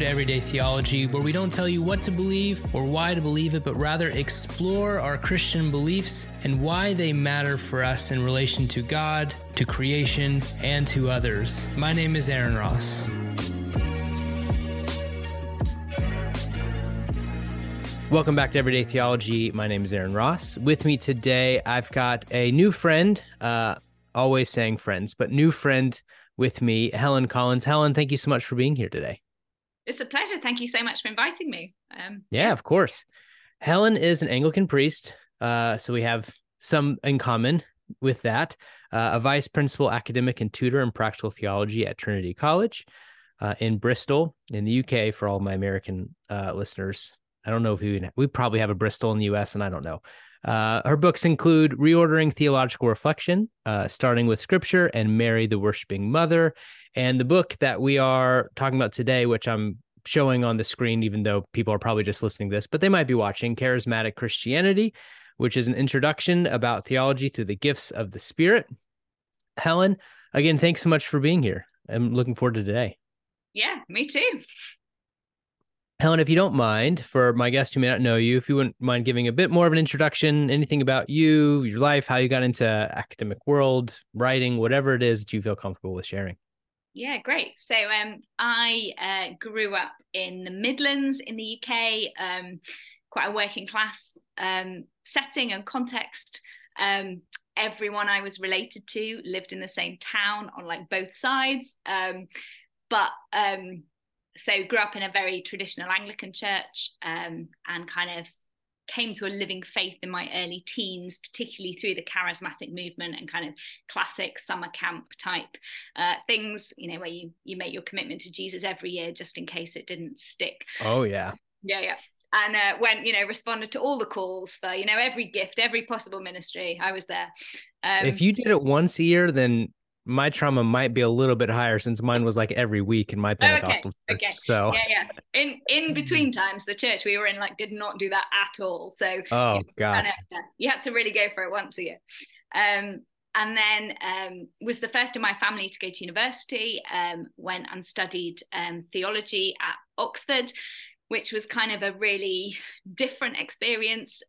to Everyday Theology, where we don't tell you what to believe or why to believe it, but rather explore our Christian beliefs and why they matter for us in relation to God, to creation, and to others. My name is Aaron Ross. Welcome back to Everyday Theology. My name is Aaron Ross. With me today, I've got a new friend, uh, always saying friends, but new friend with me, Helen Collins. Helen, thank you so much for being here today. It's a pleasure. Thank you so much for inviting me. Um, yeah, of course. Helen is an Anglican priest, uh, so we have some in common with that. Uh, a vice principal, academic, and tutor in practical theology at Trinity College uh, in Bristol, in the UK. For all my American uh, listeners, I don't know if we we probably have a Bristol in the US, and I don't know. Uh, her books include Reordering Theological Reflection, uh, starting with Scripture, and Mary, the Worshipping Mother. And the book that we are talking about today, which I'm showing on the screen, even though people are probably just listening to this, but they might be watching Charismatic Christianity, which is an introduction about theology through the gifts of the Spirit. Helen, again, thanks so much for being here. I'm looking forward to today. Yeah, me too. Helen, if you don't mind, for my guests who may not know you, if you wouldn't mind giving a bit more of an introduction, anything about you, your life, how you got into academic world, writing, whatever it is that you feel comfortable with sharing. Yeah, great. So um, I uh, grew up in the Midlands in the UK, um, quite a working class um, setting and context. Um, everyone I was related to lived in the same town on like both sides. Um, but um, so grew up in a very traditional Anglican church um, and kind of came to a living faith in my early teens, particularly through the charismatic movement and kind of classic summer camp type uh, things, you know, where you you make your commitment to Jesus every year just in case it didn't stick. Oh yeah. Yeah, yeah. And uh, when you know responded to all the calls for you know every gift, every possible ministry, I was there. Um, if you did it once a year, then my trauma might be a little bit higher since mine was like every week in my Pentecostal okay. church. Okay. So yeah, yeah. In in between times, the church we were in like did not do that at all. So oh you gosh, kinda, you had to really go for it once a year. Um, and then um, was the first in my family to go to university. Um, went and studied um, theology at Oxford, which was kind of a really different experience.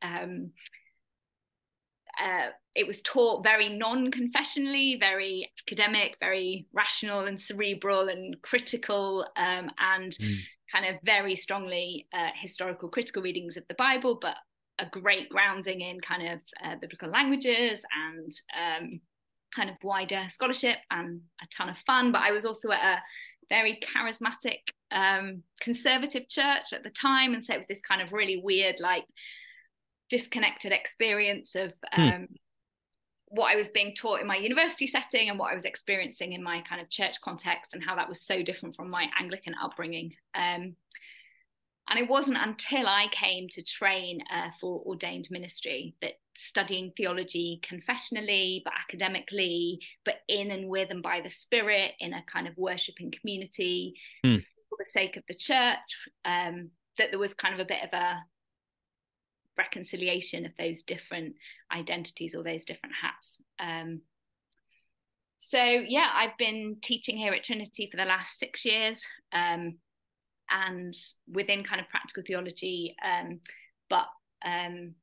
Uh, it was taught very non-confessionally, very academic, very rational and cerebral and critical, um, and mm. kind of very strongly uh, historical critical readings of the Bible, but a great grounding in kind of uh, biblical languages and um, kind of wider scholarship and a ton of fun. But I was also at a very charismatic um, conservative church at the time, and so it was this kind of really weird, like disconnected experience of hmm. um, what I was being taught in my university setting and what I was experiencing in my kind of church context and how that was so different from my Anglican upbringing. Um, and it wasn't until I came to train uh, for ordained ministry that studying theology confessionally, but academically, but in and with and by the Spirit in a kind of worshiping community hmm. for the sake of the church, um, that there was kind of a bit of a reconciliation of those different identities or those different hats. Um, so yeah, I've been teaching here at Trinity for the last six years, um, and within kind of practical theology, um, but um,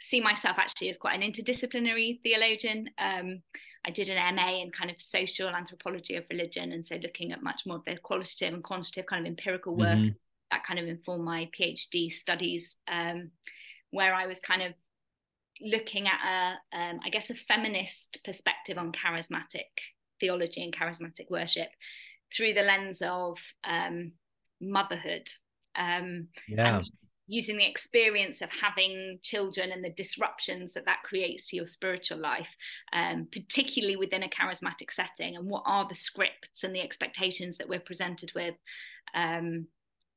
see myself actually as quite an interdisciplinary theologian. Um, I did an MA in kind of social anthropology of religion, and so looking at much more of the qualitative and quantitative kind of empirical work mm-hmm. that kind of informed my PhD studies. Where I was kind of looking at a, um, I guess, a feminist perspective on charismatic theology and charismatic worship through the lens of um, motherhood. Um, yeah. using the experience of having children and the disruptions that that creates to your spiritual life, um, particularly within a charismatic setting, and what are the scripts and the expectations that we're presented with um,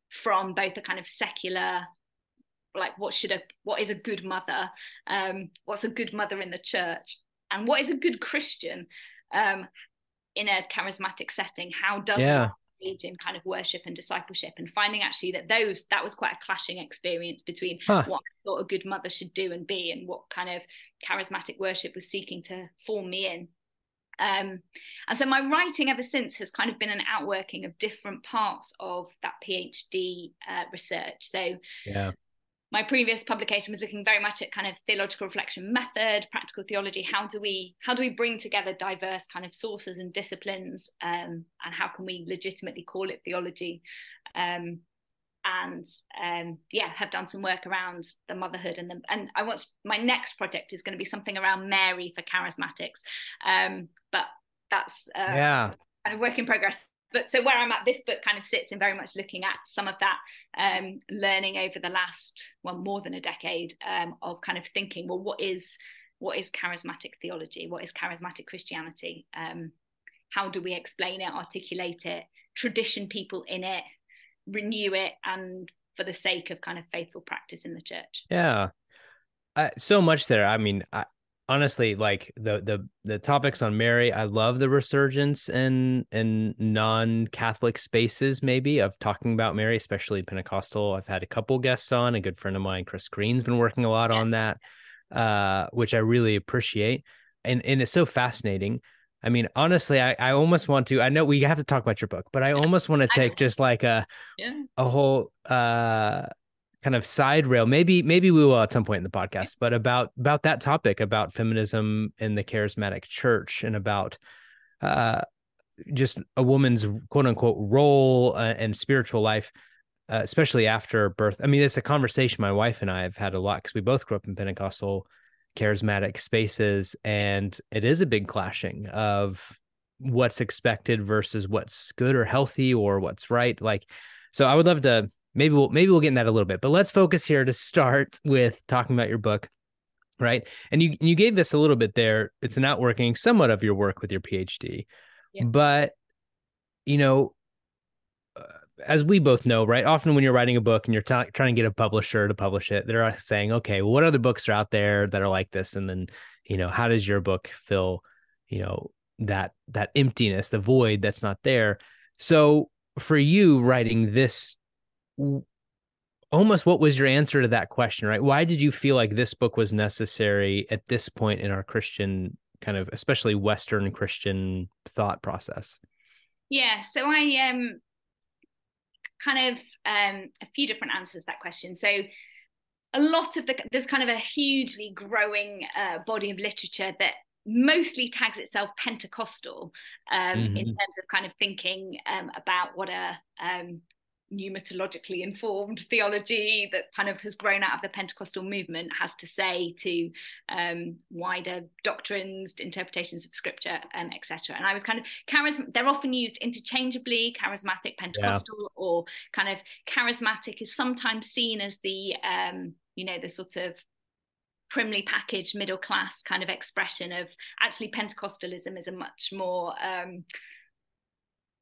from both a kind of secular like what should a what is a good mother um what's a good mother in the church and what is a good christian um in a charismatic setting how does yeah. engage in kind of worship and discipleship and finding actually that those that was quite a clashing experience between huh. what I thought a good mother should do and be and what kind of charismatic worship was seeking to form me in Um, and so my writing ever since has kind of been an outworking of different parts of that PhD uh, research. So yeah. My previous publication was looking very much at kind of theological reflection method, practical theology. How do we how do we bring together diverse kind of sources and disciplines, um, and how can we legitimately call it theology? Um, and um, yeah, have done some work around the motherhood and the, and I want my next project is going to be something around Mary for charismatics, um, but that's uh, yeah kind of work in progress. But so where I'm at, this book kind of sits in very much looking at some of that um, learning over the last well more than a decade um, of kind of thinking, well, what is what is charismatic theology? What is charismatic Christianity? Um, how do we explain it, articulate it, tradition people in it, renew it and for the sake of kind of faithful practice in the church yeah uh, so much there i mean I, honestly like the the the topics on mary i love the resurgence in in non-catholic spaces maybe of talking about mary especially pentecostal i've had a couple guests on a good friend of mine chris green's been working a lot yeah. on that uh which i really appreciate and and it's so fascinating I mean, honestly, I, I almost want to. I know we have to talk about your book, but I almost want to take just like a yeah. a whole uh kind of side rail. Maybe maybe we will at some point in the podcast, but about about that topic about feminism in the charismatic church and about uh just a woman's quote unquote role uh, and spiritual life. Uh, especially after birth. I mean, it's a conversation my wife and I have had a lot because we both grew up in Pentecostal charismatic spaces and it is a big clashing of what's expected versus what's good or healthy or what's right like so i would love to maybe we'll maybe we'll get in that a little bit but let's focus here to start with talking about your book right and you you gave this a little bit there it's an outworking somewhat of your work with your phd yeah. but you know uh, as we both know, right? Often when you're writing a book and you're t- trying to get a publisher to publish it, they're saying, okay, well, what other books are out there that are like this? And then, you know, how does your book fill, you know, that that emptiness, the void that's not there? So for you writing this, almost what was your answer to that question, right? Why did you feel like this book was necessary at this point in our Christian kind of, especially Western Christian thought process? Yeah, so I um kind of um, a few different answers to that question. So a lot of the there's kind of a hugely growing uh, body of literature that mostly tags itself Pentecostal um, mm-hmm. in terms of kind of thinking um, about what a um, pneumatologically informed theology that kind of has grown out of the Pentecostal movement has to say to um, wider doctrines, interpretations of scripture, um, etc. And I was kind of charism. They're often used interchangeably. Charismatic Pentecostal yeah. or kind of charismatic is sometimes seen as the um, you know the sort of primly packaged middle class kind of expression of actually Pentecostalism is a much more um,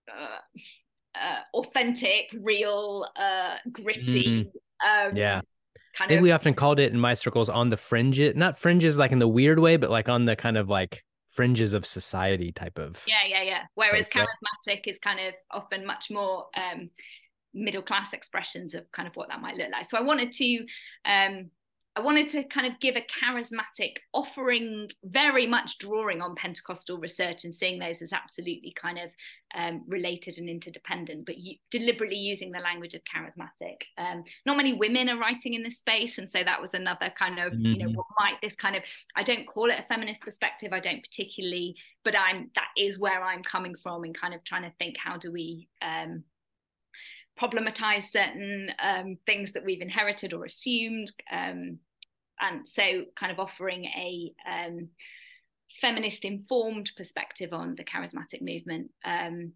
uh, uh, authentic, real, uh, gritty. Mm. Um, yeah. Kind I think of... we often called it in my circles on the fringes, not fringes like in the weird way, but like on the kind of like fringes of society type of. Yeah, yeah, yeah. Whereas place, charismatic right? is kind of often much more um, middle class expressions of kind of what that might look like. So I wanted to um, I wanted to kind of give a charismatic offering, very much drawing on Pentecostal research and seeing those as absolutely kind of um, related and interdependent, but you, deliberately using the language of charismatic. Um, not many women are writing in this space, and so that was another kind of, mm-hmm. you know, mm-hmm. what might this kind of? I don't call it a feminist perspective. I don't particularly, but I'm that is where I'm coming from, and kind of trying to think how do we. Um, problematize certain um, things that we've inherited or assumed um, and so kind of offering a um, feminist informed perspective on the charismatic movement um,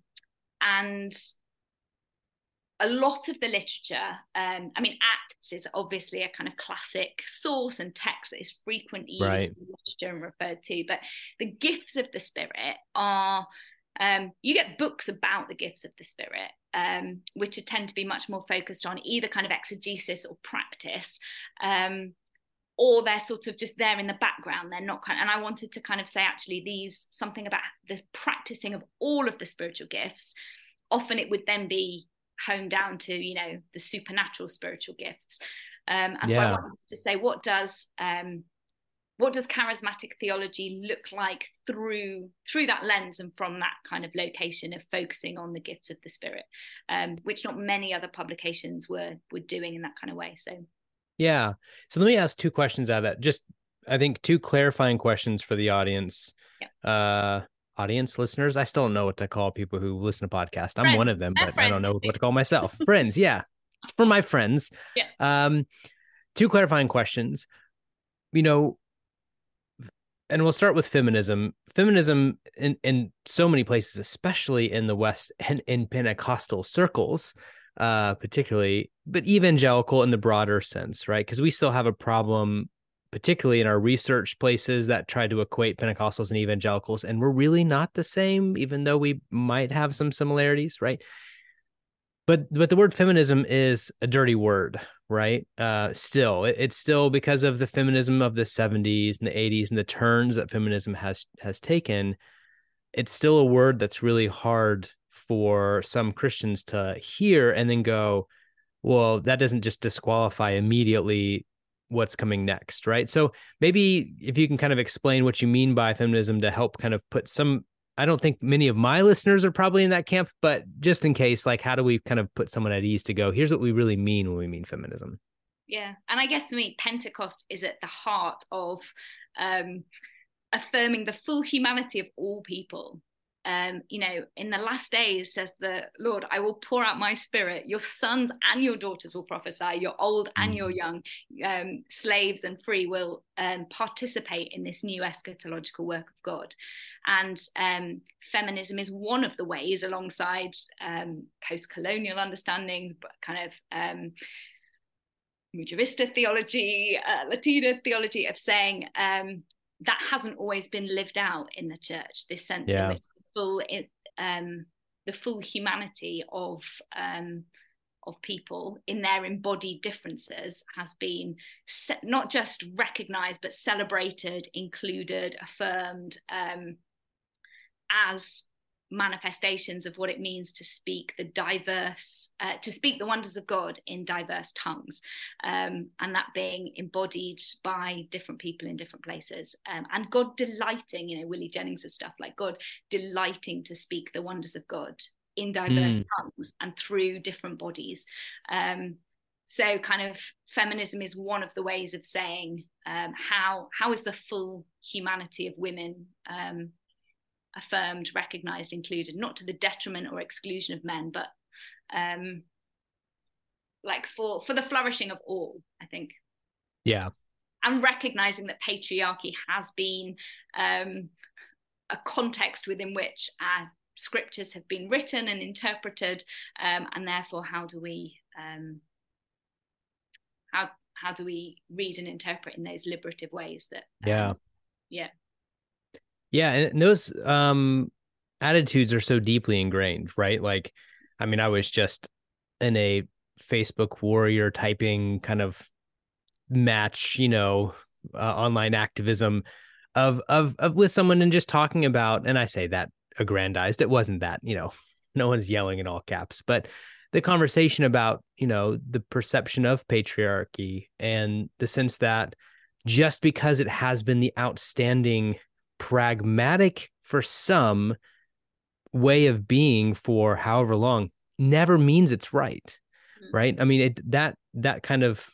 and a lot of the literature um, i mean acts is obviously a kind of classic source and text that is frequently used right. in literature and referred to but the gifts of the spirit are um, you get books about the gifts of the spirit, um, which tend to be much more focused on either kind of exegesis or practice. Um, or they're sort of just there in the background they're not kind of, and i wanted to kind of say actually these something about the practicing of all of the spiritual gifts often it would then be honed down to you know the supernatural spiritual gifts um, and yeah. so i wanted to say what does um, what does charismatic theology look like through through that lens and from that kind of location of focusing on the gifts of the spirit um, which not many other publications were were doing in that kind of way so yeah. So let me ask two questions out of that. Just i think two clarifying questions for the audience yeah. uh audience listeners. I still don't know what to call people who listen to podcasts. I'm one of them but i don't know what to call myself. Friends. Yeah. For my friends. Yeah. Um two clarifying questions. You know and we'll start with feminism. Feminism in, in so many places, especially in the West and in Pentecostal circles, uh, particularly, but evangelical in the broader sense, right? Because we still have a problem, particularly in our research places that try to equate Pentecostals and evangelicals, and we're really not the same, even though we might have some similarities, right? But but the word feminism is a dirty word, right? Uh, still, it, it's still because of the feminism of the 70s and the 80s and the turns that feminism has has taken. It's still a word that's really hard for some Christians to hear and then go, well, that doesn't just disqualify immediately what's coming next, right? So maybe if you can kind of explain what you mean by feminism to help kind of put some I don't think many of my listeners are probably in that camp, but just in case, like, how do we kind of put someone at ease to go, here's what we really mean when we mean feminism? Yeah. And I guess to me, Pentecost is at the heart of um, affirming the full humanity of all people um, you know, in the last days, says the Lord, I will pour out my spirit. Your sons and your daughters will prophesy. Your old and your mm. young, um, slaves and free, will um, participate in this new eschatological work of God. And um, feminism is one of the ways, alongside um, post colonial understandings, but kind of um, Mujerista theology, uh, Latina theology of saying um, that hasn't always been lived out in the church. This sense yeah. in which full um, the full humanity of um, of people in their embodied differences has been se- not just recognized but celebrated, included, affirmed um, as manifestations of what it means to speak the diverse uh, to speak the wonders of god in diverse tongues um, and that being embodied by different people in different places um, and god delighting you know willie jennings and stuff like god delighting to speak the wonders of god in diverse mm. tongues and through different bodies um, so kind of feminism is one of the ways of saying um, how how is the full humanity of women um, affirmed, recognized, included, not to the detriment or exclusion of men, but um, like for for the flourishing of all, I think. Yeah. And recognizing that patriarchy has been um, a context within which our scriptures have been written and interpreted, um, and therefore, how do we um, how how do we read and interpret in those liberative ways that yeah um, yeah yeah, and those um attitudes are so deeply ingrained, right? Like, I mean, I was just in a Facebook warrior typing kind of match, you know, uh, online activism of of of with someone and just talking about, and I say that aggrandized. It wasn't that, you know, no one's yelling in all caps, but the conversation about, you know, the perception of patriarchy and the sense that just because it has been the outstanding pragmatic for some way of being for however long never means it's right mm-hmm. right i mean it that that kind of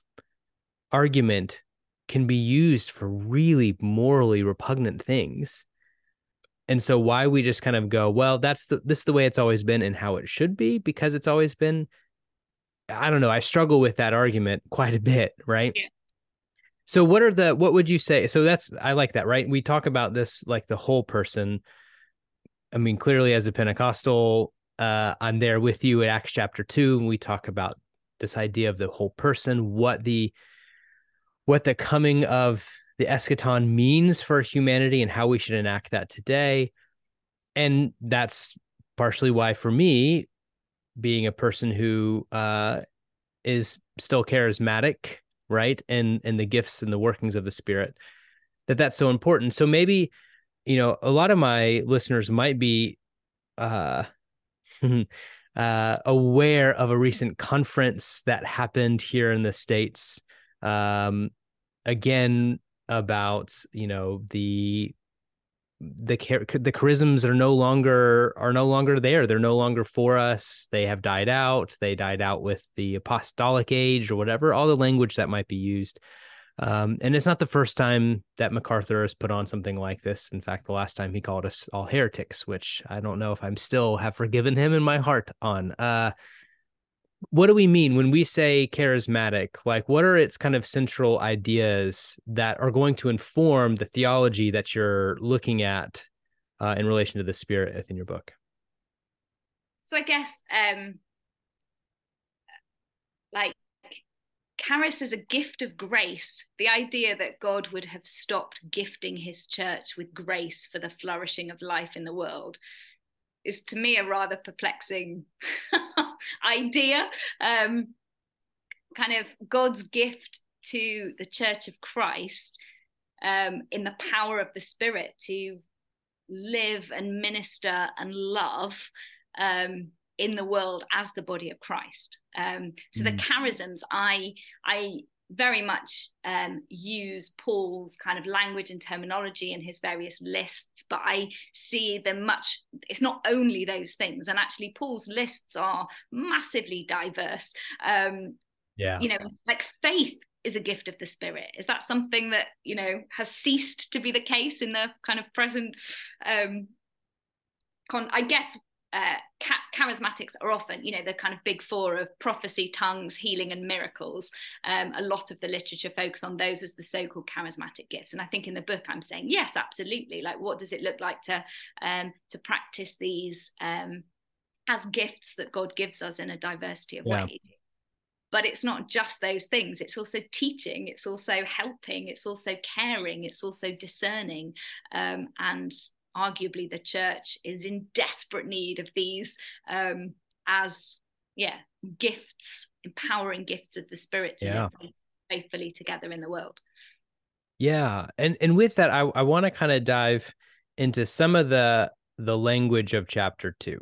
argument can be used for really morally repugnant things and so why we just kind of go well that's the this is the way it's always been and how it should be because it's always been i don't know i struggle with that argument quite a bit right yeah. So what are the what would you say? So that's I like that, right? We talk about this like the whole person. I mean, clearly as a Pentecostal, uh, I'm there with you at Acts chapter two, and we talk about this idea of the whole person, what the what the coming of the eschaton means for humanity and how we should enact that today. And that's partially why for me, being a person who uh, is still charismatic right? And and the gifts and the workings of the spirit that that's so important. So maybe you know a lot of my listeners might be uh uh aware of a recent conference that happened here in the states um again about you know the the the charisms are no longer are no longer there. They're no longer for us. They have died out. They died out with the apostolic age or whatever all the language that might be used. Um, and it's not the first time that macarthur has put on something like this. In fact the last time he called us all heretics which i don't know if i'm still have forgiven him in my heart on. Uh, what do we mean when we say charismatic? Like what are its kind of central ideas that are going to inform the theology that you're looking at uh, in relation to the spirit within your book? So i guess um like charis is a gift of grace the idea that god would have stopped gifting his church with grace for the flourishing of life in the world is to me a rather perplexing idea. Um, kind of God's gift to the Church of Christ um, in the power of the Spirit to live and minister and love um, in the world as the body of Christ. Um, so mm. the charisms, I I very much um, use Paul's kind of language and terminology in his various lists, but I see them much, it's not only those things. And actually, Paul's lists are massively diverse. Um, yeah. You know, like faith is a gift of the spirit. Is that something that, you know, has ceased to be the case in the kind of present? Um, con- I guess uh, charismatics are often, you know, the kind of big four of prophecy, tongues, healing, and miracles. Um, a lot of the literature focus on those as the so-called charismatic gifts. And I think in the book, I'm saying yes, absolutely. Like, what does it look like to um, to practice these um, as gifts that God gives us in a diversity of yeah. ways? But it's not just those things. It's also teaching. It's also helping. It's also caring. It's also discerning, um, and arguably the church is in desperate need of these um, as yeah gifts empowering gifts of the spirit to yeah. live faithfully together in the world yeah and and with that i, I want to kind of dive into some of the the language of chapter two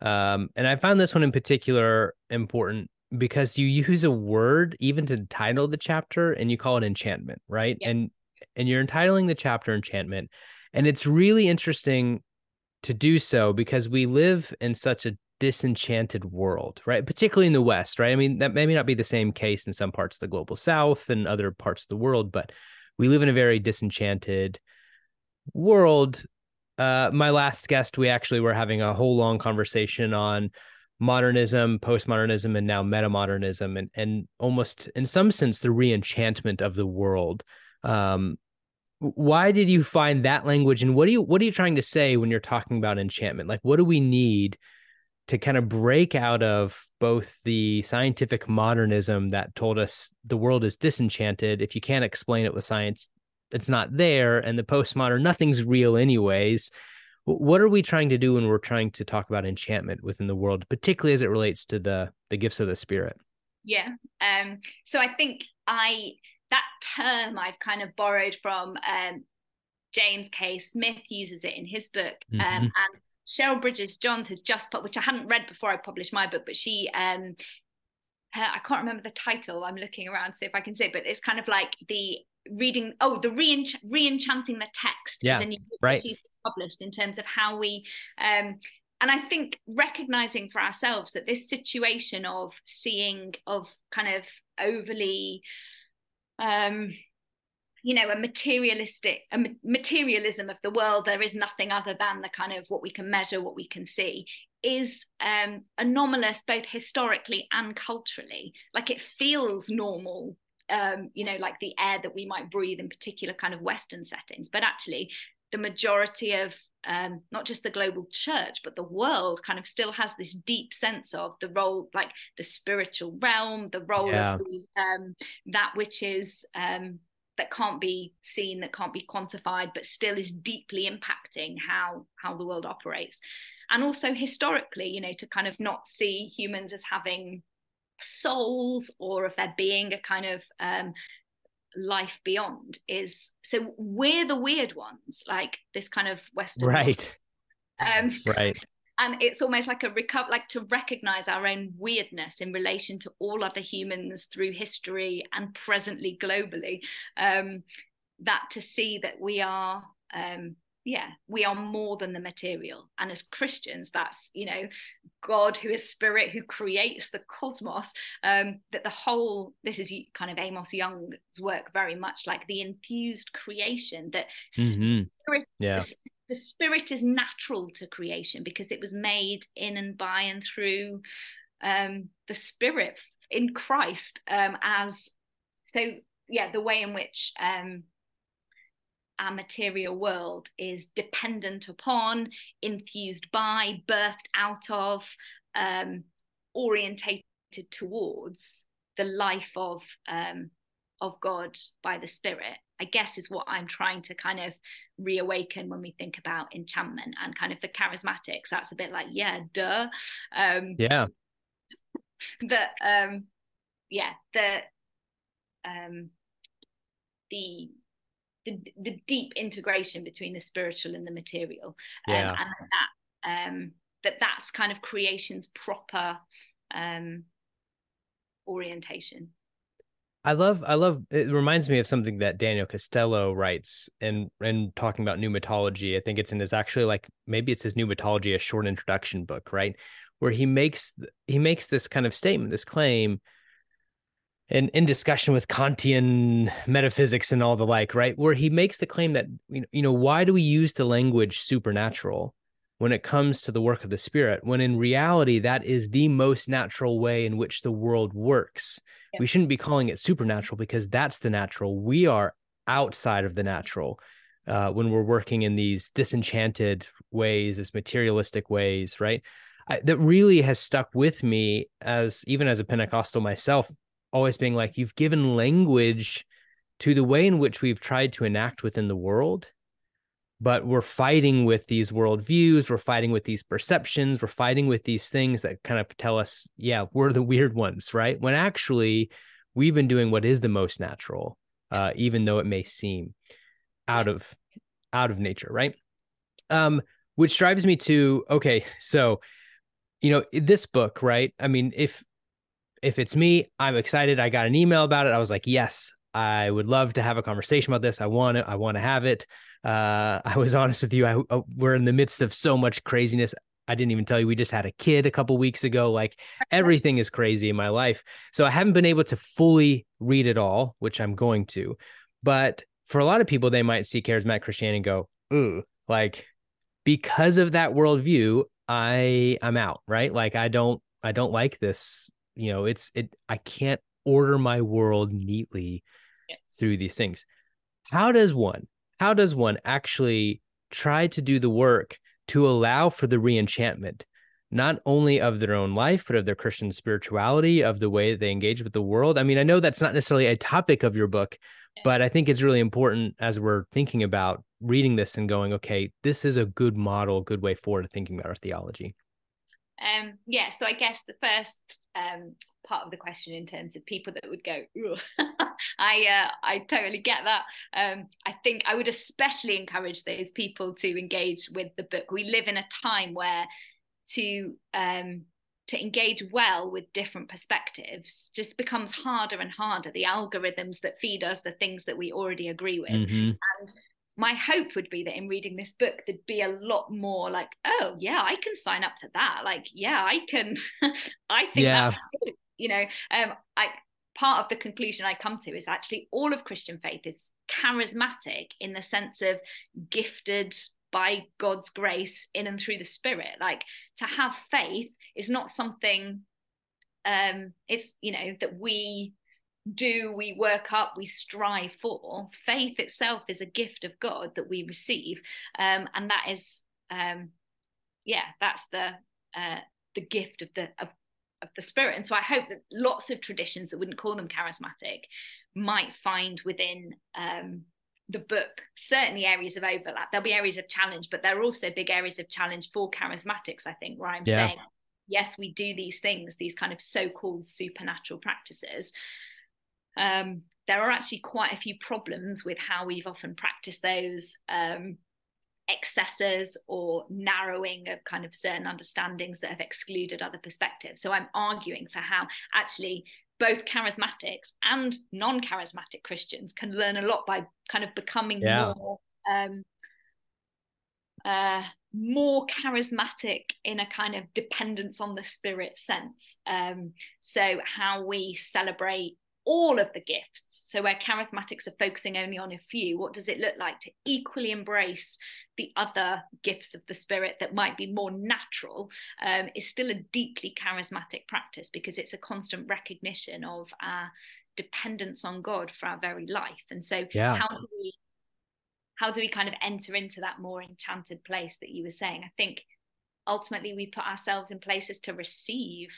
um, and i found this one in particular important because you use a word even to title the chapter and you call it enchantment right yeah. and and you're entitling the chapter enchantment and it's really interesting to do so because we live in such a disenchanted world, right? Particularly in the West, right? I mean, that may not be the same case in some parts of the global South and other parts of the world, but we live in a very disenchanted world. Uh, my last guest, we actually were having a whole long conversation on modernism, postmodernism, and now metamodernism, and and almost in some sense the reenchantment of the world. Um, why did you find that language? And what do you what are you trying to say when you're talking about enchantment? Like what do we need to kind of break out of both the scientific modernism that told us the world is disenchanted? If you can't explain it with science it's not there and the postmodern nothing's real anyways. What are we trying to do when we're trying to talk about enchantment within the world particularly as it relates to the the gifts of the spirit? Yeah um so i think i that term I've kind of borrowed from um, James K. Smith uses it in his book, um, mm-hmm. and Cheryl Bridges Johns has just put, which I hadn't read before I published my book, but she, um, her, I can't remember the title. I'm looking around to see if I can see it, but it's kind of like the reading. Oh, the re-ench- re-enchanting the text. Yeah, right. She's published in terms of how we. Um, and I think recognizing for ourselves that this situation of seeing of kind of overly um, you know a materialistic a materialism of the world there is nothing other than the kind of what we can measure what we can see is um, anomalous both historically and culturally. Like it feels normal um, you know like the air that we might breathe in particular kind of western settings but actually the majority of um, not just the global church, but the world kind of still has this deep sense of the role, like the spiritual realm, the role yeah. of the, um, that which is um, that can't be seen, that can't be quantified, but still is deeply impacting how how the world operates. And also historically, you know, to kind of not see humans as having souls or of there being a kind of um, life beyond is so we're the weird ones like this kind of western right. Um right. and it's almost like a recover like to recognize our own weirdness in relation to all other humans through history and presently globally. Um that to see that we are um, yeah we are more than the material and as christians that's you know god who is spirit who creates the cosmos um that the whole this is kind of amos yong's work very much like the infused creation that mm-hmm. spirit, yeah the, the spirit is natural to creation because it was made in and by and through um the spirit in christ um as so yeah the way in which um our material world is dependent upon, infused by, birthed out of, um, orientated towards the life of um, of God by the Spirit. I guess is what I'm trying to kind of reawaken when we think about enchantment and kind of the charismatics. That's a bit like yeah, duh. Um, yeah. That um, yeah the um, the the, the deep integration between the spiritual and the material um, and that um, that that's kind of creation's proper um, orientation I love I love it reminds me of something that Daniel Castelo writes and and talking about pneumatology. I think it's in his actually like maybe it's his pneumatology, a short introduction book, right? Where he makes he makes this kind of statement, this claim in, in discussion with Kantian metaphysics and all the like, right? Where he makes the claim that, you know, why do we use the language supernatural when it comes to the work of the spirit, when in reality, that is the most natural way in which the world works? Yeah. We shouldn't be calling it supernatural because that's the natural. We are outside of the natural uh, when we're working in these disenchanted ways, as materialistic ways, right? I, that really has stuck with me as even as a Pentecostal myself always being like, you've given language to the way in which we've tried to enact within the world, but we're fighting with these worldviews, we're fighting with these perceptions, we're fighting with these things that kind of tell us, yeah, we're the weird ones, right? When actually we've been doing what is the most natural, uh, even though it may seem out of out of nature, right? Um, which drives me to okay, so you know this book, right? I mean, if if it's me, I'm excited. I got an email about it. I was like, yes, I would love to have a conversation about this. I want it. I want to have it. Uh, I was honest with you. I, I, uh, we're in the midst of so much craziness. I didn't even tell you we just had a kid a couple weeks ago. Like everything is crazy in my life. So I haven't been able to fully read it all, which I'm going to. But for a lot of people, they might see charismatic Christianity and go, ooh, like because of that worldview, I I'm out, right? Like I don't I don't like this you know it's it i can't order my world neatly yeah. through these things how does one how does one actually try to do the work to allow for the reenchantment not only of their own life but of their christian spirituality of the way that they engage with the world i mean i know that's not necessarily a topic of your book yeah. but i think it's really important as we're thinking about reading this and going okay this is a good model good way forward to thinking about our theology um, yeah, so I guess the first um, part of the question in terms of people that would go, I uh, I totally get that. Um, I think I would especially encourage those people to engage with the book. We live in a time where to um, to engage well with different perspectives just becomes harder and harder. The algorithms that feed us the things that we already agree with, mm-hmm. My hope would be that in reading this book there'd be a lot more like oh yeah i can sign up to that. Like yeah i can i think yeah. you know? Um i part of the conclusion i come to is actually all of christian faith is charismatic in the sense of gifted by god's grace in and through the spirit. Like to have faith is not something um it's you know that we do we work up we strive for faith itself is a gift of god that we receive. Um, and that is um, yeah that's the uh, the gift of the of, of the spirit. And so i hope that lots of traditions that wouldn't call them charismatic might find within um, the book certainly areas of overlap. There'll be areas of challenge but there are also big areas of challenge for charismatics i think where i'm yeah. saying yes we do these things these kind of so-called supernatural practices um, there are actually quite a few problems with how we've often practiced those um, excesses or narrowing of kind of certain understandings that have excluded other perspectives. So I'm arguing for how actually both charismatics and non-charismatic Christians can learn a lot by kind of becoming yeah. more um, uh, more charismatic in a kind of dependence on the spirit sense. Um, so how we celebrate all of the gifts. So where charismatics are focusing only on a few, what does it look like to equally embrace the other gifts of the spirit that might be more natural? Um, is still a deeply charismatic practice because it's a constant recognition of our dependence on God for our very life. And so yeah. how do we how do we kind of enter into that more enchanted place that you were saying? I think ultimately we put ourselves in places to receive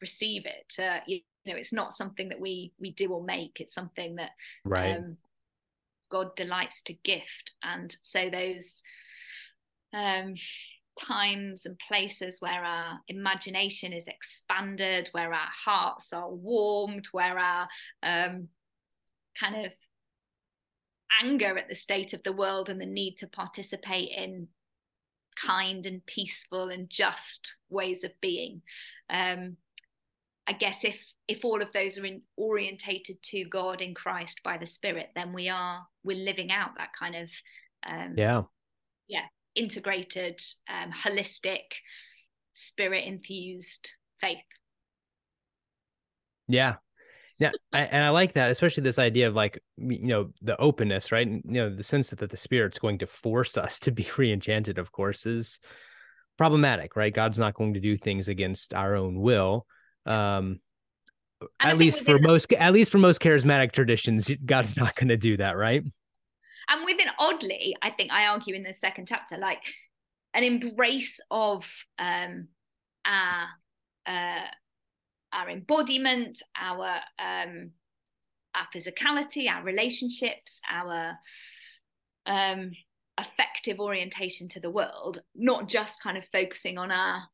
receive it to you know it's not something that we we do or make. It's something that right. um, god delights to gift. And so those um times and places where our imagination is expanded where our hearts are warmed where our um kind of anger at the state of the world and the need to participate in kind and peaceful and just ways of being. Um I guess if if all of those are in, orientated to God in Christ by the Spirit, then we are we're living out that kind of um, yeah yeah integrated um, holistic spirit infused faith. Yeah, yeah, I, and I like that, especially this idea of like you know the openness, right? You know, the sense that the spirit's going to force us to be re-enchanted, of course, is problematic, right? God's not going to do things against our own will um at least for most at least for most charismatic traditions god's not going to do that right? And within oddly i think i argue in the second chapter like an embrace of um our uh our embodiment our um our physicality our relationships our um effective orientation to the world not just kind of focusing on our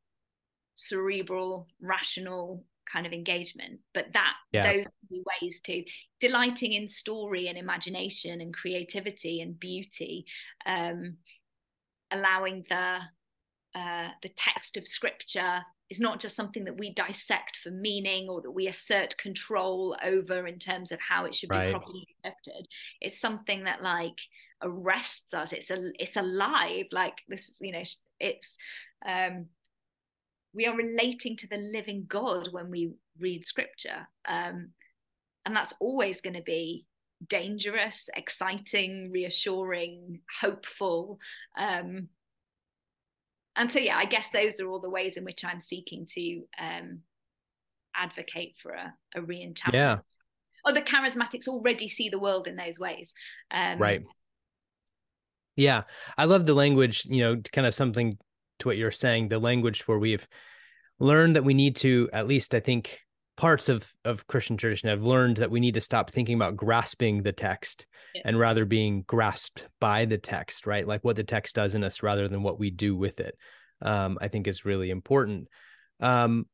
cerebral, rational kind of engagement. But that yeah. those ways to delighting in story and imagination and creativity and beauty, um, allowing the uh, the text of scripture is not just something that we dissect for meaning or that we assert control over in terms of how it should be properly interpreted. It's something that like arrests us. It's a it's alive. Like this, is you know, it's um we are relating to the living God when we read scripture. Um, and that's always going to be dangerous, exciting, reassuring, hopeful. Um, and so, yeah, I guess those are all the ways in which I'm seeking to um, advocate for a, a re Yeah. Oh, the charismatics already see the world in those ways. Um, right. Yeah. I love the language, you know, kind of something to what you're saying, the language where we've learned that we need to, at least I think parts of of Christian tradition have learned that we need to stop thinking about grasping the text yeah. and rather being grasped by the text, right? Like what the text does in us rather than what we do with it. Um, I think is really important. Um,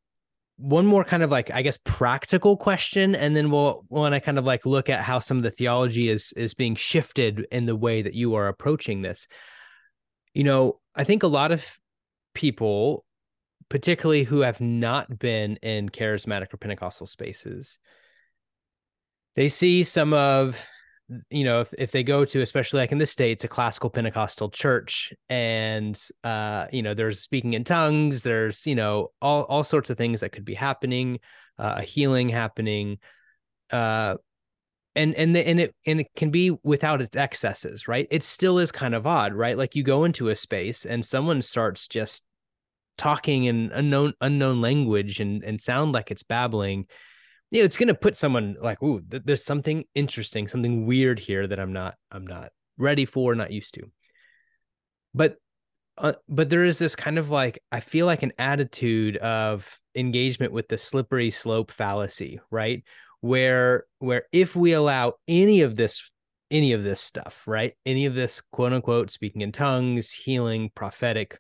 one more kind of like I guess practical question, and then we'll want to kind of like look at how some of the theology is is being shifted in the way that you are approaching this. You know, I think a lot of people, particularly who have not been in charismatic or Pentecostal spaces, they see some of you know if, if they go to especially like in the states a classical pentecostal church and uh you know there's speaking in tongues there's you know all all sorts of things that could be happening uh, a healing happening uh and and the, and it and it can be without its excesses right? It still is kind of odd right? Like you go into a space and someone starts just talking in unknown unknown language and and sound like it's babbling. You know it's going to put someone like ooh th- there's something interesting something weird here that i'm not i'm not ready for not used to. But uh, but there is this kind of like i feel like an attitude of engagement with the slippery slope fallacy right where where if we allow any of this any of this stuff right? Any of this quote unquote speaking in tongues healing prophetic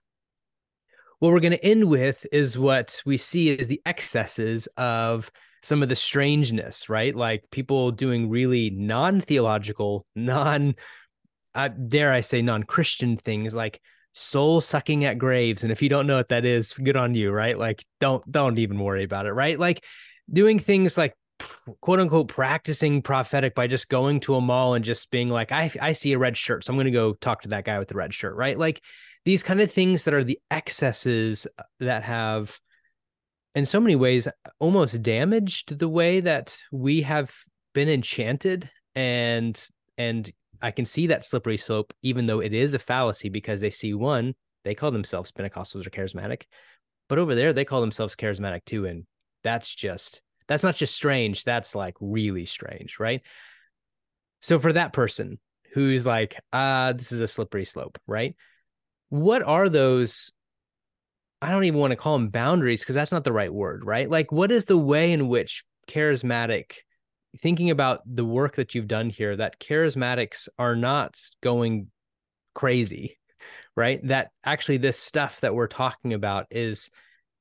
what we're going to end with is what we see is the excesses of some of the strangeness right? Like people doing really non-theological non uh, dare i say non-christian things like soul sucking at graves. And if you don't know what that is good on you right? Like don't don't even worry about it right? Like doing things like quote unquote practicing prophetic by just going to a mall and just being like, I, I see a red shirt. So I'm going to go talk to that guy with the red shirt. Right. Like these kind of things that are the excesses uh, that have, in so many ways, almost damaged the way that we have been enchanted. And, and I can see that slippery slope, even though it is a fallacy because they see one, they call themselves Pentecostals or charismatic, but over there, they call themselves charismatic too. And that's just, that's not just strange, that's like really strange, right? So for that person who's like, ah, uh, this is a slippery slope, right? What are those? I don't even want to call them boundaries because that's not the right word, right? Like, what is the way in which charismatic, thinking about the work that you've done here, that charismatics are not going crazy, right? That actually this stuff that we're talking about is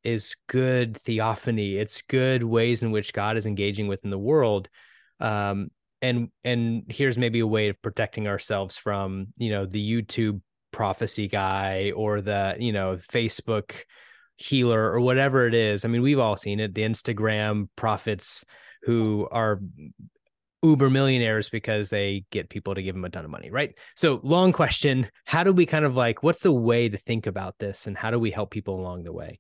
is good theophany. It's good ways in which God is engaging within the world. Um, and and here's maybe a way of protecting ourselves from you know the YouTube prophecy guy or the you know Facebook healer or whatever it is. I mean, we've all seen it. The Instagram prophets who are uber millionaires because they get people to give them a ton of money, right? So, long question, how do we kind of like what's the way to think about this and how do we help people along the way?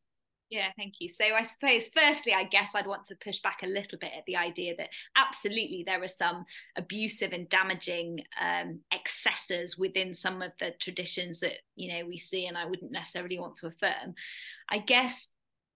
Yeah, thank you. So I suppose, firstly, I guess I'd want to push back a little bit at the idea that absolutely there are some abusive and damaging um, excesses within some of the traditions that you know we see, and I wouldn't necessarily want to affirm. I guess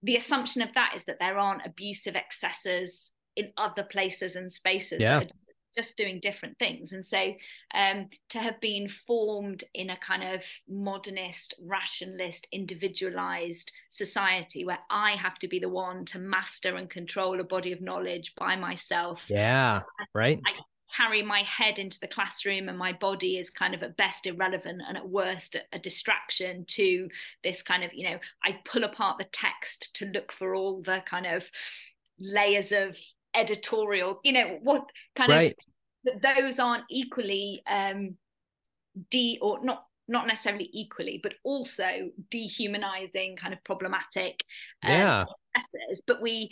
the assumption of that is that there aren't abusive excesses in other places and spaces yeah. that are just doing different things. And so um, to have been formed in a kind of modernist, rationalist, individualized society where I have to be the one to master and control a body of knowledge by myself. Yeah, right. I, carry my head into the classroom and my body is kind of at best irrelevant and at worst a distraction to this kind of you know i pull apart the text to look for all the kind of layers of editorial you know what kind right. of those aren't equally um de or not not necessarily equally but also dehumanizing kind of problematic um, yeah. but we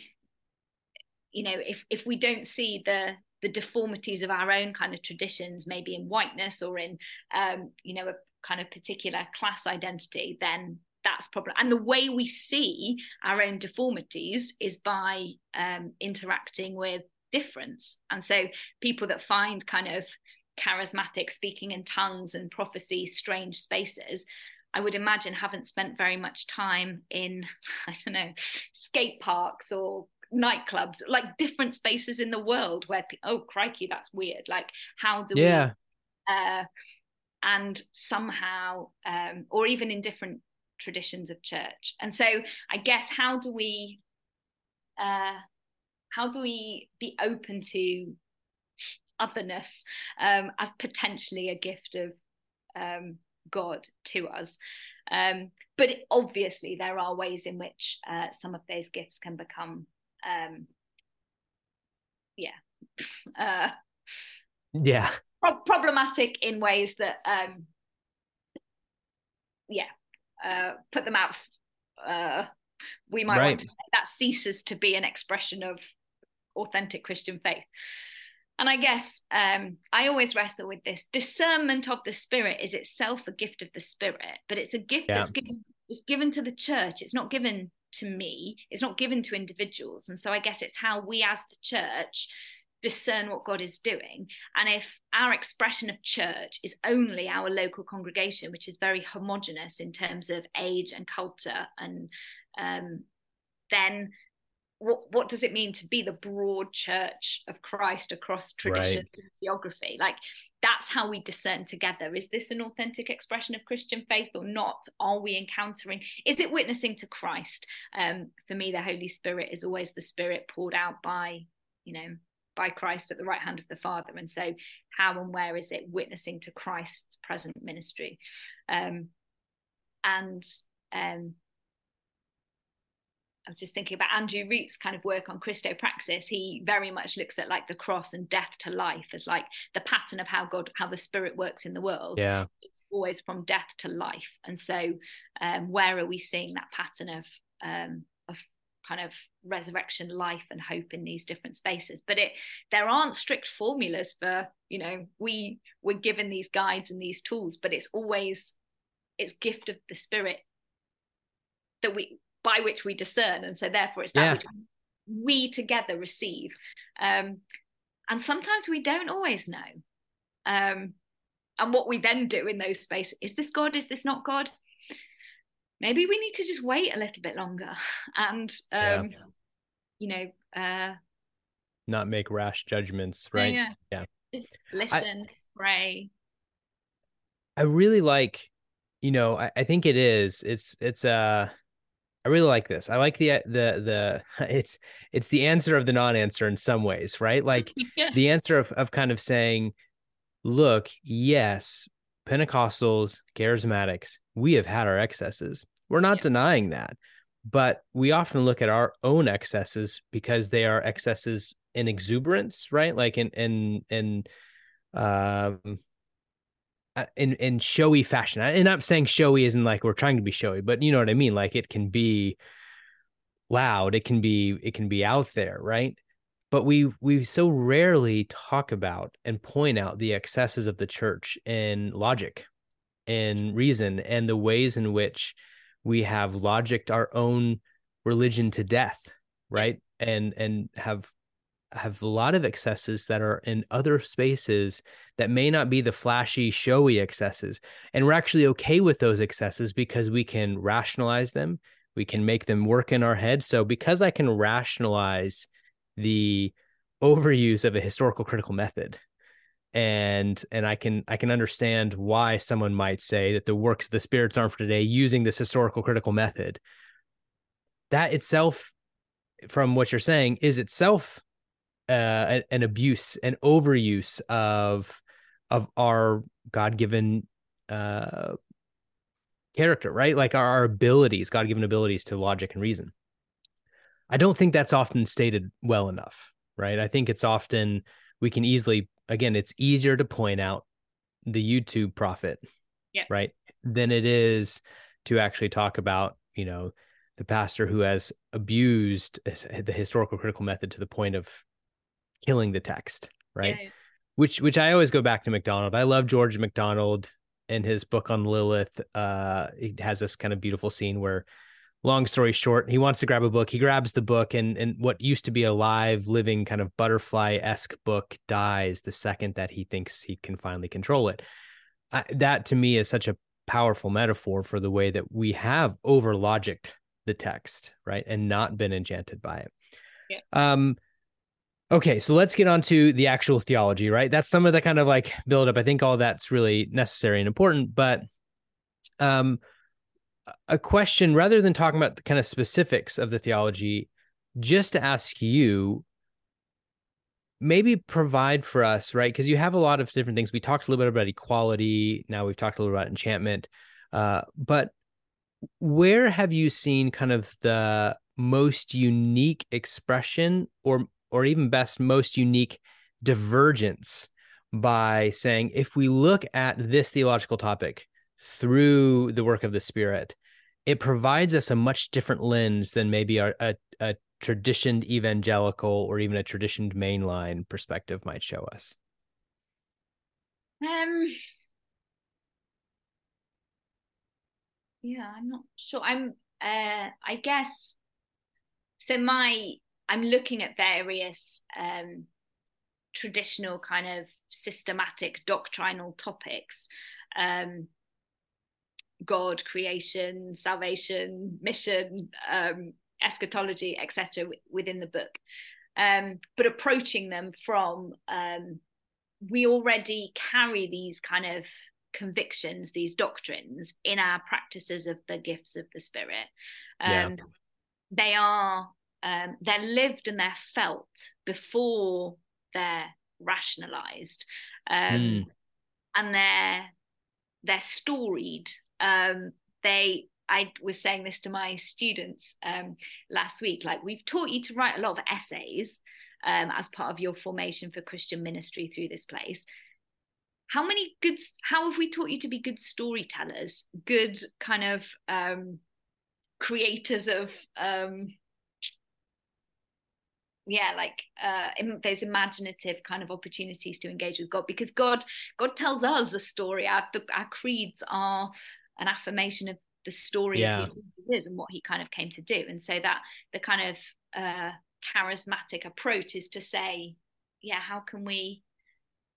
you know if if we don't see the the deformities of our own kind of traditions maybe in whiteness or in um you know a kind of particular class identity then that's problem and the way we see our own deformities is by um, interacting with difference. And so people that find kind of charismatic speaking in tongues and prophecy strange spaces I would imagine haven't spent very much time in I don't know skate parks or nightclubs like different spaces in the world where oh crikey that's weird. Like how do yeah. we uh and somehow um or even in different traditions of church. And so i guess how do we uh how do we be open to otherness um as potentially a gift of um god to us? Um but obviously there are ways in which uh, some of those gifts can become um yeah uh yeah. pro- problematic in ways that um yeah uh, put them out, uh, we might right. want to say that ceases to be an expression of authentic Christian faith. And I guess um, I always wrestle with this discernment of the Spirit is itself a gift of the Spirit, but it's a gift yeah. that's given it's given to the church. It's not given to me. It's not given to individuals. And so I guess it's how we as the church discern what God is doing. And if our expression of church is only our local congregation, which is very homogenous in terms of age and culture, and um, then what what does it mean to be the broad church of Christ across traditions right. and geography? Like that's how we discern together. Is this an authentic expression of Christian faith or not? Are we encountering? Is it witnessing to Christ? Um, for me, the Holy Spirit is always the Spirit poured out by, you know, by Christ at the right hand of the Father. And so, how and where is it witnessing to Christ's present ministry? Um, and um, I was just thinking about Andrew Root's kind of work on Christopraxis. He very much looks at like the cross and death to life as like the pattern of how God, how the Spirit works in the world. Yeah, it's always from death to life. And so, um, where are we seeing that pattern of um, of kind of resurrection life and hope in these different spaces but it there aren't strict formulas for you know we we're given these guides and these tools but it's always it's gift of the spirit that we by which we discern and so therefore it's that Yeah. which we together receive um and sometimes we don't always know um and what we then do in those spaces is this god is this not god maybe we need to just wait a little bit longer and um Yeah. you know uh Not make rash judgments, right? yeah, Yeah. Just listen pray I really like, you know, I, I think it is. It's it's uh I really like this. I like the the the it's it's the answer of the non-answer in some ways, right? Like yeah the answer of of kind of saying, look, yes, Pentecostals, charismatics, we have had our excesses. We're not Yeah. denying that. But we often look at our own excesses because they are excesses in exuberance, right? Like in in in um uh, Uh, in in showy fashion. And I'm saying showy isn't like we're trying to be showy, but you know what I mean. Like it can be loud, it can be it can be out there, right? But we we so rarely talk about and point out the excesses of the church in logic, in reason, and the ways in which we have logicked our own religion to death, right? And and have have a lot of excesses that are in other spaces that may not be the flashy, showy excesses. And we're actually okay with those excesses because we can rationalize them. We can make them work in our head. So because I can rationalize the overuse of a historical critical method and and I can I can understand why someone might say that the works of the spirits aren't for today using this historical critical method. That itself from what you're saying is itself uh, an, abuse, an overuse of of our God given uh, character, right? Like our, our abilities, God given abilities to logic and reason. I don't think that's often stated well enough, right? I think it's often we can easily, again, it's easier to point out the YouTube prophet, Yeah. right, than it is to actually talk about, you know, the pastor who has abused the historical critical method to the point of killing the text, right? Yeah. Which which I always go back to MacDonald. I love George MacDonald in his book on Lilith. Uh, he has this kind of beautiful scene where, long story short, he wants to grab a book. He grabs the book, and and what used to be a live, living kind of butterfly esque book dies the second that he thinks he can finally control it. I, that to me is such a powerful metaphor for the way that we have over logicked the text, right, and not been enchanted by it. Yeah. Um. Okay, so let's get on to the actual theology, right? That's some of the kind of like build up. I think all that's really necessary and important, but um a question rather than talking about the kind of specifics of the theology, just to ask you maybe provide for us, right? Because you have a lot of different things. We talked a little bit about equality. Now we've talked a little about enchantment. Uh, but where have you seen kind of the most unique expression or or even best most unique divergence by saying if we look at this theological topic through the work of the spirit it provides us a much different lens than maybe our, a, a traditioned evangelical or even a traditioned mainline perspective might show us Um. Yeah, I'm not sure. I'm. Uh, I guess. So my, I'm looking at various um, traditional kind of systematic doctrinal topics. Um, God, creation, salvation, mission, um, eschatology, etc., within the book, um, but approaching them from um, we already carry these kind of convictions, these doctrines in our practices of the gifts of the Spirit. Um, Yeah. They are um, they're lived and they're felt before they're rationalized, um, Mm. and they're they're storied. Um, they I was saying this to my students um, last week. Like we've taught you to write a lot of essays um, as part of your formation for Christian ministry through this place. How many good? How have we taught you to be good storytellers? Good kind of um, creators of um, yeah like uh there's imaginative kind of opportunities to engage with god because god god tells us a story. Our, our creeds are an affirmation of the story yeah. of who he is and what he kind of came to do. And so that the kind of uh charismatic approach is to say yeah how can we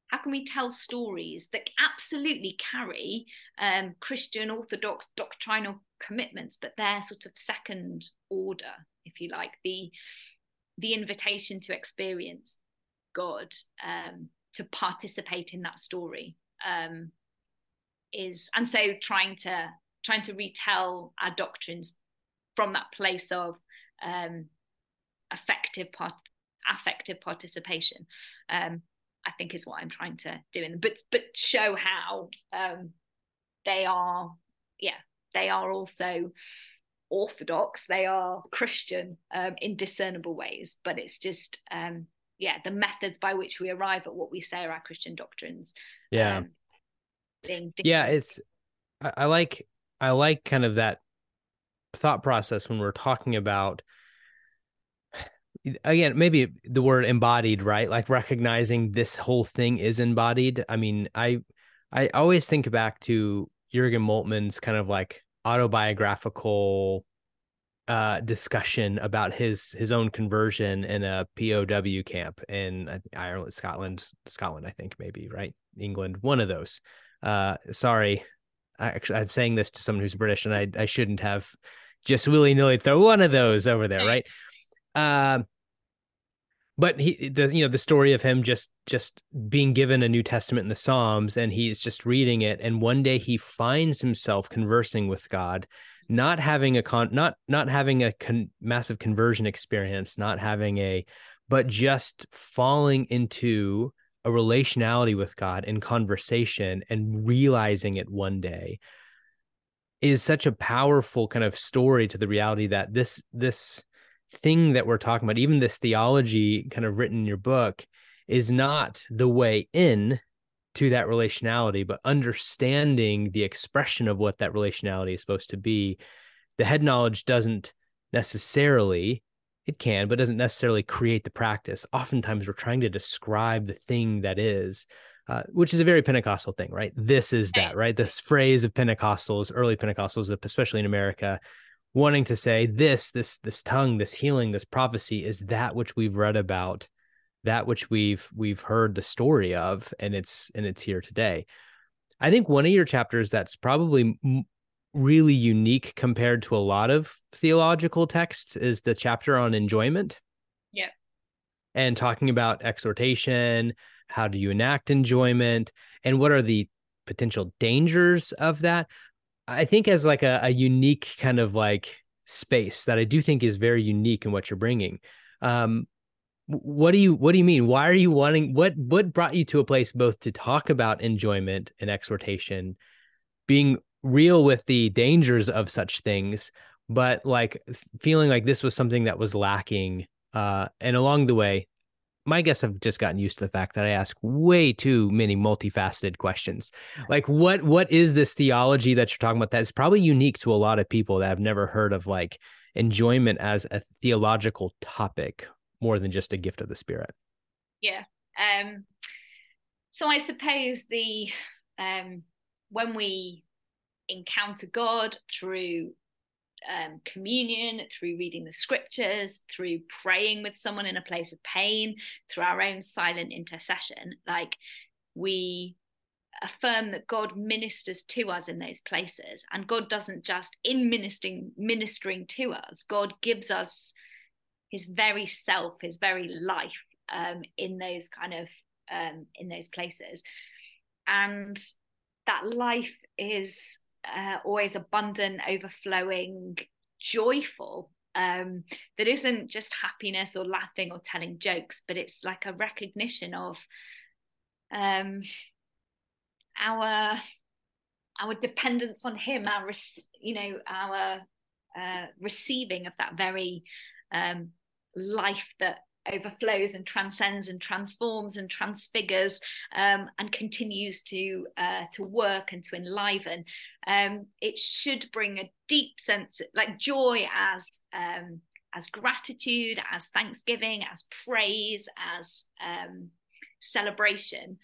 how can we tell stories that absolutely carry um, Christian Orthodox doctrinal commitments, but they're sort of second order, if you like, the the invitation to experience God, um, to participate in that story, um, is and so trying to trying to retell our doctrines from that place of um, effective part affective participation um, I think is what I'm trying to do in but but show how um, they are yeah they are also orthodox. They are Christian um, in discernible ways but it's just um, yeah the methods by which we arrive at what we say are our Christian doctrines yeah. um, yeah it's I, I like I like kind of that thought process when we're talking about again maybe the word embodied right? Like recognizing this whole thing is embodied. I mean i i always think back to jürgen moltmann's kind of like autobiographical uh discussion about his his own conversion in a POW camp in Ireland Scotland Scotland I think maybe right? England one of those. Uh sorry. I actually I'm saying this to someone who's British and I I shouldn't have just willy-nilly throw one of those over there right. uh, but he the you know the story of him just just being given a new testament in the psalms and he's just reading it. And one day he finds himself conversing with god not having a con not not having a con- massive conversion experience not having a but just falling into a relationality with god in conversation and realizing it one day is such a powerful kind of story to the reality that this this thing that we're talking about, even this theology kind of written in your book, is not the way in to that relationality, but understanding the expression of what that relationality is supposed to be. The head knowledge doesn't necessarily, it can, but doesn't necessarily create the practice. Oftentimes we're trying to describe the thing that is. Uh, which is a very Pentecostal thing, right? This is that, right? This phrase of Pentecostals, early Pentecostals, especially in America, wanting to say this this this tongue this healing this prophecy is that which we've read about that which we've we've heard the story of and it's and it's here today. I think one of your chapters that's probably m- really unique compared to a lot of theological texts is the chapter on enjoyment. Yeah. And talking about exhortation how do you enact enjoyment and what are the potential dangers of that I think as like a, a unique kind of like space that I do think is very unique in what you're bringing. Um, what do you what do you mean? Why are you wanting what what brought you to a place both to talk about enjoyment and exhortation, being real with the dangers of such things, but like feeling like this was something that was lacking uh and along the way my guess I've just gotten used to the fact that I ask way too many multifaceted questions. Like what what is this theology that you're talking about that's probably unique to a lot of people that have never heard of like enjoyment as a theological topic more than just a gift of the spirit. Yeah. Um so I suppose the um when we encounter God through um, communion, through reading the scriptures, through praying with someone in a place of pain, through our own silent intercession, like we affirm that God ministers to us in those places. And God doesn't just in ministering ministering to us, God gives us his very self, his very life um, in those kind of um, in those places. And that life is uh, always abundant, overflowing, joyful. Um, that isn't just happiness or laughing or telling jokes, but it's like a recognition of um, our our dependence on Him, our you know our uh, receiving of that very um, life that overflows and transcends and transforms and transfigures um, and continues to uh, to work and to enliven um, it should bring a deep sense like joy as um, as gratitude, as thanksgiving, as praise, as um, celebration.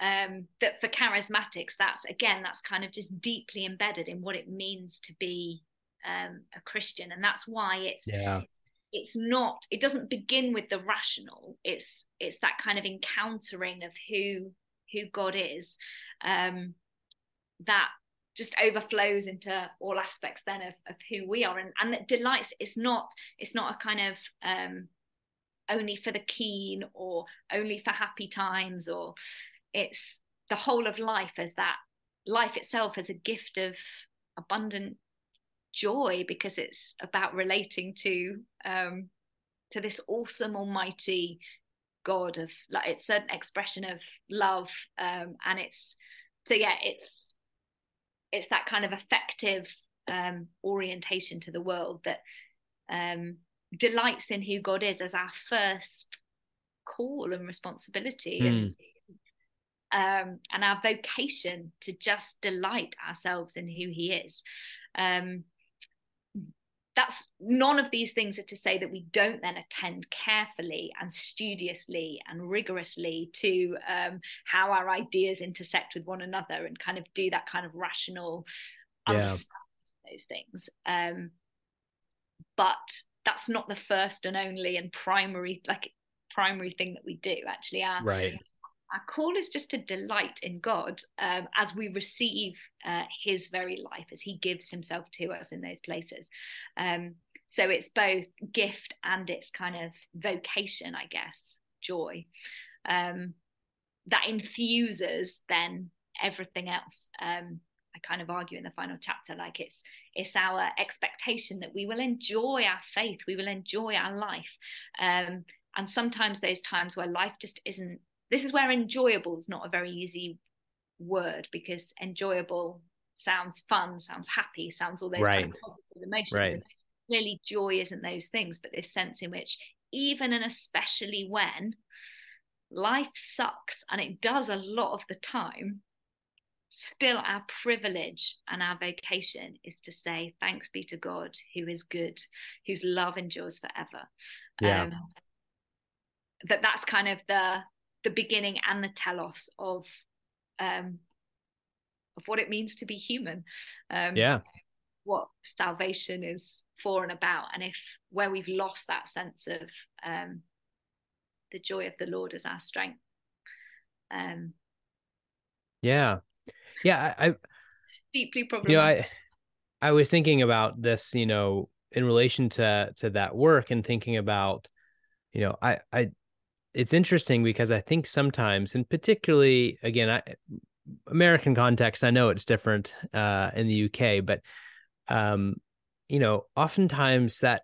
Um, that for charismatics, that's again, that's kind of just deeply embedded in what it means to be um, a Christian, and that's why it's yeah. It's not. It doesn't begin with the rational. It's it's that kind of encountering of who who God is um, that just overflows into all aspects then of, of who we are and and that delights it's not it's not a kind of um only for the keen or only for happy times or it's the whole of life as that life itself as a gift of abundant joy because it's about relating to um to this awesome almighty god of like it's an expression of love um and it's so yeah it's it's that kind of effective um, orientation to the world that um, delights in who God is as our first call and responsibility mm. and um, and our vocation to just delight ourselves in who He is. Um, that's none of these things are to say that we don't then attend carefully and studiously and rigorously to um, how our ideas intersect with one another and kind of do that kind of rational yeah. understanding those things. Um, but that's not the first and only and primary like primary thing that we do actually. Our right our call is just to delight in God um, as we receive uh, His very life, as He gives Himself to us in those places. Um, so it's both gift and it's kind of vocation, I guess, joy um, that infuses then everything else. Um, I kind of argue in the final chapter, like it's it's our expectation that we will enjoy our faith, we will enjoy our life, um, and sometimes there's times where life just isn't this is where enjoyable is not a very easy word because enjoyable sounds fun, sounds happy, sounds all those right. kind of positive emotions. Right. And clearly, joy isn't those things, but this sense in which, even and especially when life sucks, and it does a lot of the time, still our privilege and our vocation is to say, Thanks be to God who is good, whose love endures forever. Yeah. Um, that that's kind of the the beginning and the telos of um of what it means to be human. Um yeah. what salvation is for and about and if where we've lost that sense of um the joy of the lord as our strength. Um yeah. Yeah i, I deeply problematic you know i i was thinking about this you know in relation to to that work and thinking about you know i i it's interesting because I think sometimes, and particularly again, I, American context, I know it's different uh, in the UK, but um, you know, oftentimes that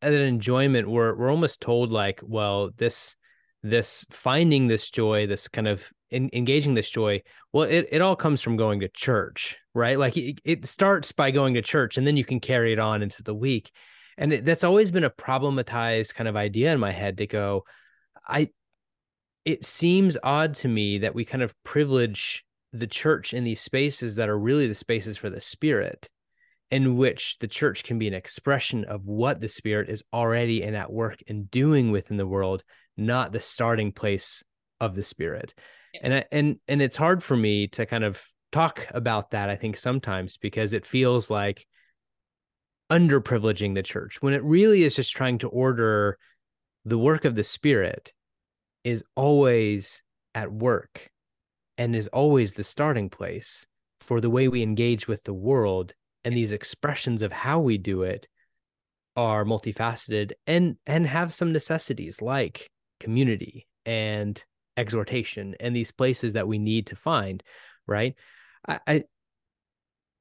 that enjoyment, we're we're almost told like, well, this this finding this joy, this kind of in, engaging this joy, well, it it all comes from going to church, right? Like it, it starts by going to church, and then you can carry it on into the week. And that's always been a problematized kind of idea in my head to go, I it seems odd to me that we kind of privilege the church in these spaces that are really the spaces for the spirit in which the church can be an expression of what the spirit is already in at work and doing within the world not the starting place of the spirit yeah. and and and it's hard for me to kind of talk about that i think sometimes because it feels like underprivileging the church when it really is just trying to order the work of the spirit is always at work and is always the starting place for the way we engage with the world. And these expressions of how we do it are multifaceted and and have some necessities like community and exhortation and these places that we need to find right? I, I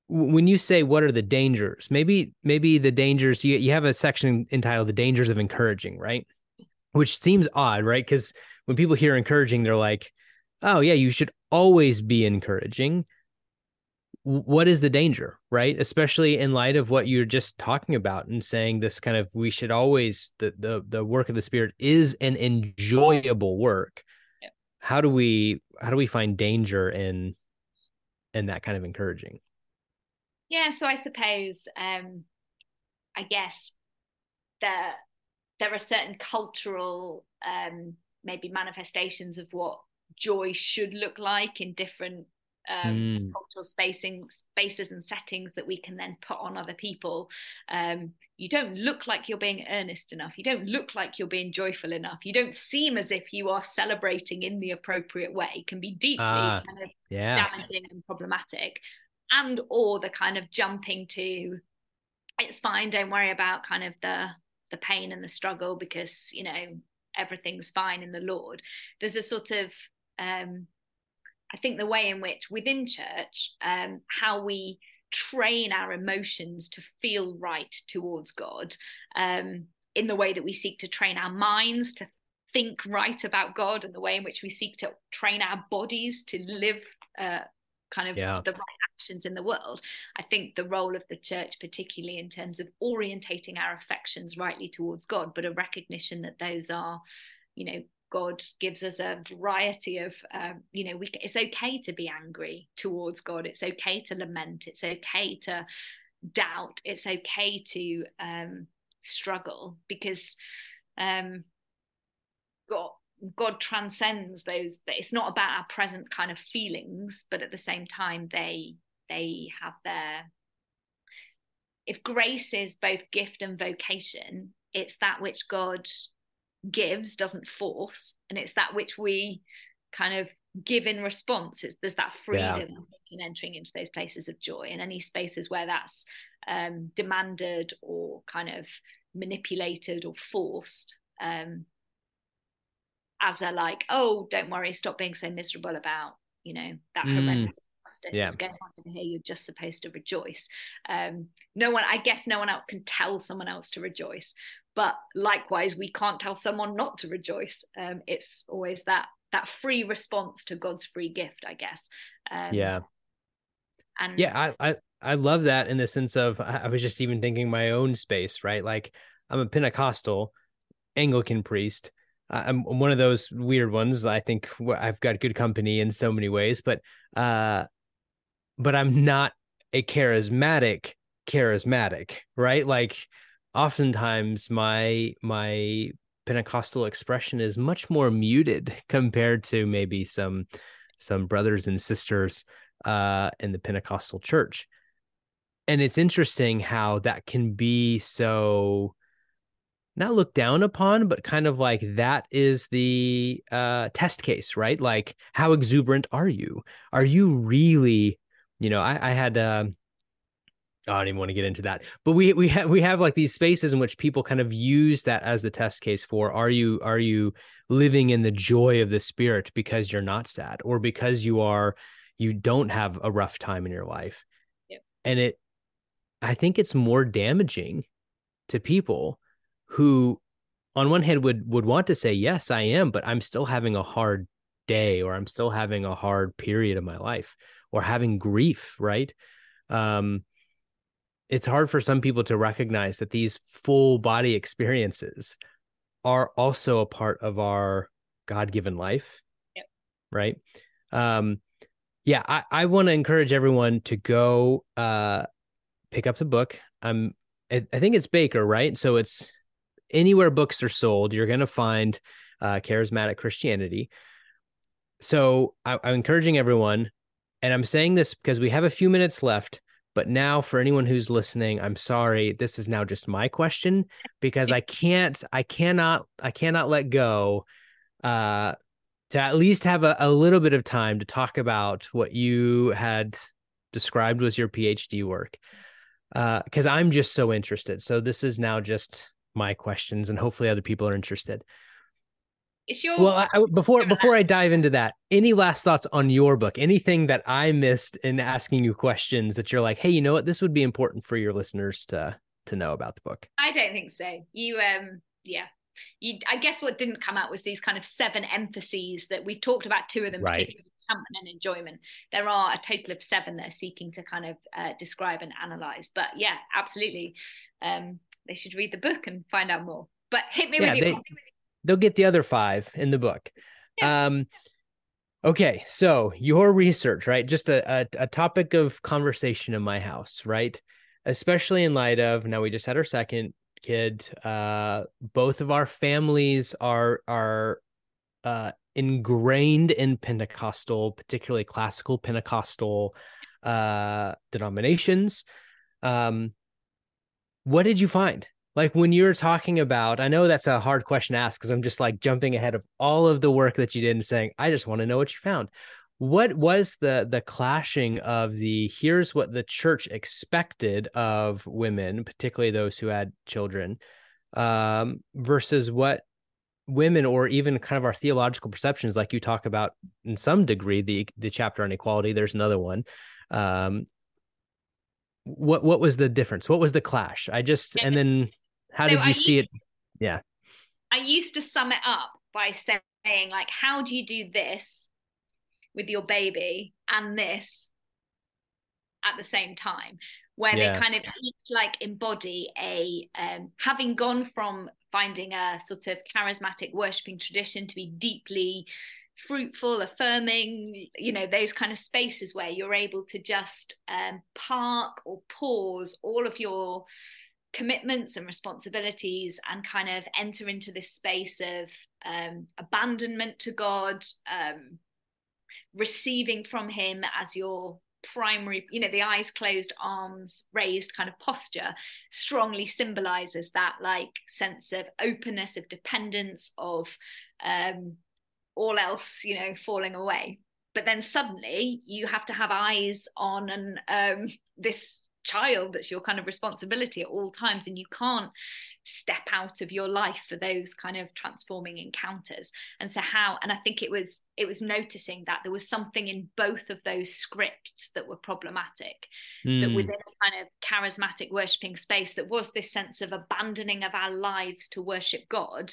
when you say what are the dangers? maybe maybe the dangers you, you have a section entitled the dangers of encouraging right? Which seems odd, right? Because when people hear encouraging, they're like, oh, yeah, you should always be encouraging. What is the danger, right? Especially in light of what you're just talking about and saying this kind of we should always the the the work of the spirit is an enjoyable work. Yeah. How do we how do we find danger in in that kind of encouraging? Yeah, so I suppose um I guess that there are certain cultural um, maybe manifestations of what joy should look like in different um, mm. cultural spacing spaces and settings that we can then put on other people um, you don't look like you're being earnest enough you don't look like you're being joyful enough you don't seem as if you are celebrating in the appropriate way it can be deeply uh, kind of yeah. damaging and problematic and or the kind of jumping to it's fine don't worry about kind of the the pain and the struggle because you know everything's fine in the lord. There's a sort of um I think the way in which within church, um, how we train our emotions to feel right towards God, um, in the way that we seek to train our minds to think right about God, and the way in which we seek to train our bodies to live uh, kind of yeah. the right actions in the world. I think the role of the church, particularly in terms of orientating our affections rightly towards God, but a recognition that those are, you know, God gives us a variety of, um, you know, we, it's okay to be angry towards God. It's okay to lament. It's okay to doubt. It's okay to um, struggle because um, God, God transcends those. It's not about our present kind of feelings, but at the same time, they they have their. If grace is both gift and vocation, it's that which God gives doesn't force and it's that which we kind of give in response it's there's that freedom yeah. in entering into those places of joy and any spaces where that's um, demanded or kind of manipulated or forced um, as a like oh don't worry stop being so miserable about you know that mm. horrendous justice yeah. that's going on over here. You're just supposed to rejoice. Um, no one i guess no one else can tell someone else to rejoice but likewise we can't tell someone not to rejoice. Um, it's always that that free response to god's free gift i guess. Um, yeah. and yeah I, I i love that in the sense of i was just even thinking my own space right? Like i'm a pentecostal anglican priest I'm one of those weird ones. I think I've got good company in so many ways, but uh, but I'm not a charismatic charismatic, right? Like oftentimes my my Pentecostal expression is much more muted compared to maybe some some brothers and sisters uh, in the Pentecostal church. And it's interesting how that can be so not looked down upon, but kind of like that is the uh, test case, right? Like, how exuberant are you? Are you really, you know, I, I had uh, I don't even want to get into that. But we we have we have like these spaces in which people kind of use that as the test case for are you are you living in the joy of the spirit because you're not sad or because you are you don't have a rough time in your life. Yep. And it I think it's more damaging to people who on one hand would would want to say yes I am but I'm still having a hard day or I'm still having a hard period of my life or having grief, right? Um it's hard for some people to recognize that these full body experiences are also a part of our god-given life yep. right um yeah i, I want to encourage everyone to go uh pick up the book i'm I, I think it's baker right so it's anywhere books are sold you're going to find uh charismatic christianity so I, i'm encouraging everyone and i'm saying this because we have a few minutes left but now, for anyone who's listening, I'm sorry. This is now just my question because I can't, I cannot, I cannot let go uh, to at least have a, a little bit of time to talk about what you had described was your PhD work. Because uh, I'm just so interested. So this is now just my questions, and hopefully other people are interested. It's your well. I, before before I dive into that, any last thoughts on your book? Anything that I missed in asking you questions that you're like, hey, you know what? This would be important for your listeners to to know about the book. I don't think so. You um yeah. You, I guess what didn't come out was these kind of seven emphases that we've talked about two of them, right. particularly contentment and enjoyment. There are a total of seven that are seeking to kind of uh, describe and analyze. But yeah, absolutely, um, they should read the book and find out more. But hit me yeah, with your they'll get the other five in the book. Um, okay, so your research, right? Just a, a, a topic of conversation in my house, right? Especially in light of now we just had our second kid. Uh, both of our families are are uh, ingrained in Pentecostal, particularly classical Pentecostal uh, denominations. Um, what did you find? Like when you're talking about, I know that's a hard question to ask because I'm just like jumping ahead of all of the work that you did and saying, I just want to know what you found. What was the the clashing of the here's what the church expected of women, particularly those who had children, um, versus what women or even kind of our theological perceptions like you talk about in some degree the the chapter on equality there's another one um what what was the difference? What was the clash? I just and then how so did you I see used, it? Yeah. I used to sum it up by saying like how do you do this with your baby and this at the same time? Where yeah. they kind of each like embody a um, having gone from finding a sort of charismatic worshipping tradition to be deeply fruitful affirming you know those kind of spaces where you're able to just um, park or pause all of your commitments and responsibilities and kind of enter into this space of um, abandonment to god um, receiving from him as your primary you know the eyes closed arms raised kind of posture strongly symbolizes that like sense of openness of dependence of um all else you know falling away but then suddenly you have to have eyes on and um this child that's your kind of responsibility at all times and you can't step out of your life for those kind of transforming encounters and so how and i think it was it was noticing that there was something in both of those scripts that were problematic mm. that hmm. within a kind of charismatic worshipping space that was this sense of abandoning of our lives to worship god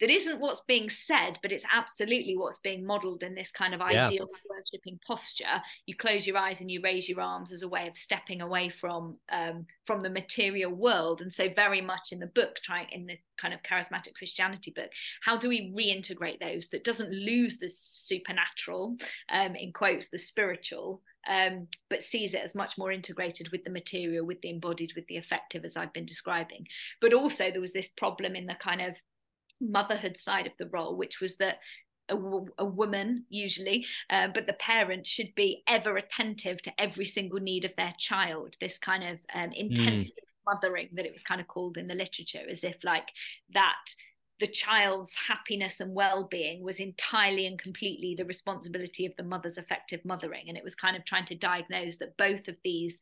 that isn't what's being said, but it's absolutely what's being modeled in this kind of yeah. ideal worshipping posture. You close your eyes and you raise your arms as a way of stepping away from um, from the material world. And so, very much in the book, trying in the kind of charismatic Christianity book, how do we reintegrate those that doesn't lose the supernatural, um, in quotes, the spiritual, um, but sees it as much more integrated with the material, with the embodied, with the effective, as I've been describing. But also, there was this problem in the kind of motherhood side of the role, which was that a, a woman usually, uh, but the parent should be ever attentive to every single need of their child. This kind of um, intensive mm. mothering that it was kind of called in the literature, as if like that the child's happiness and well-being was entirely and completely the responsibility of the mother's effective mothering and it was kind of trying to diagnose that both of these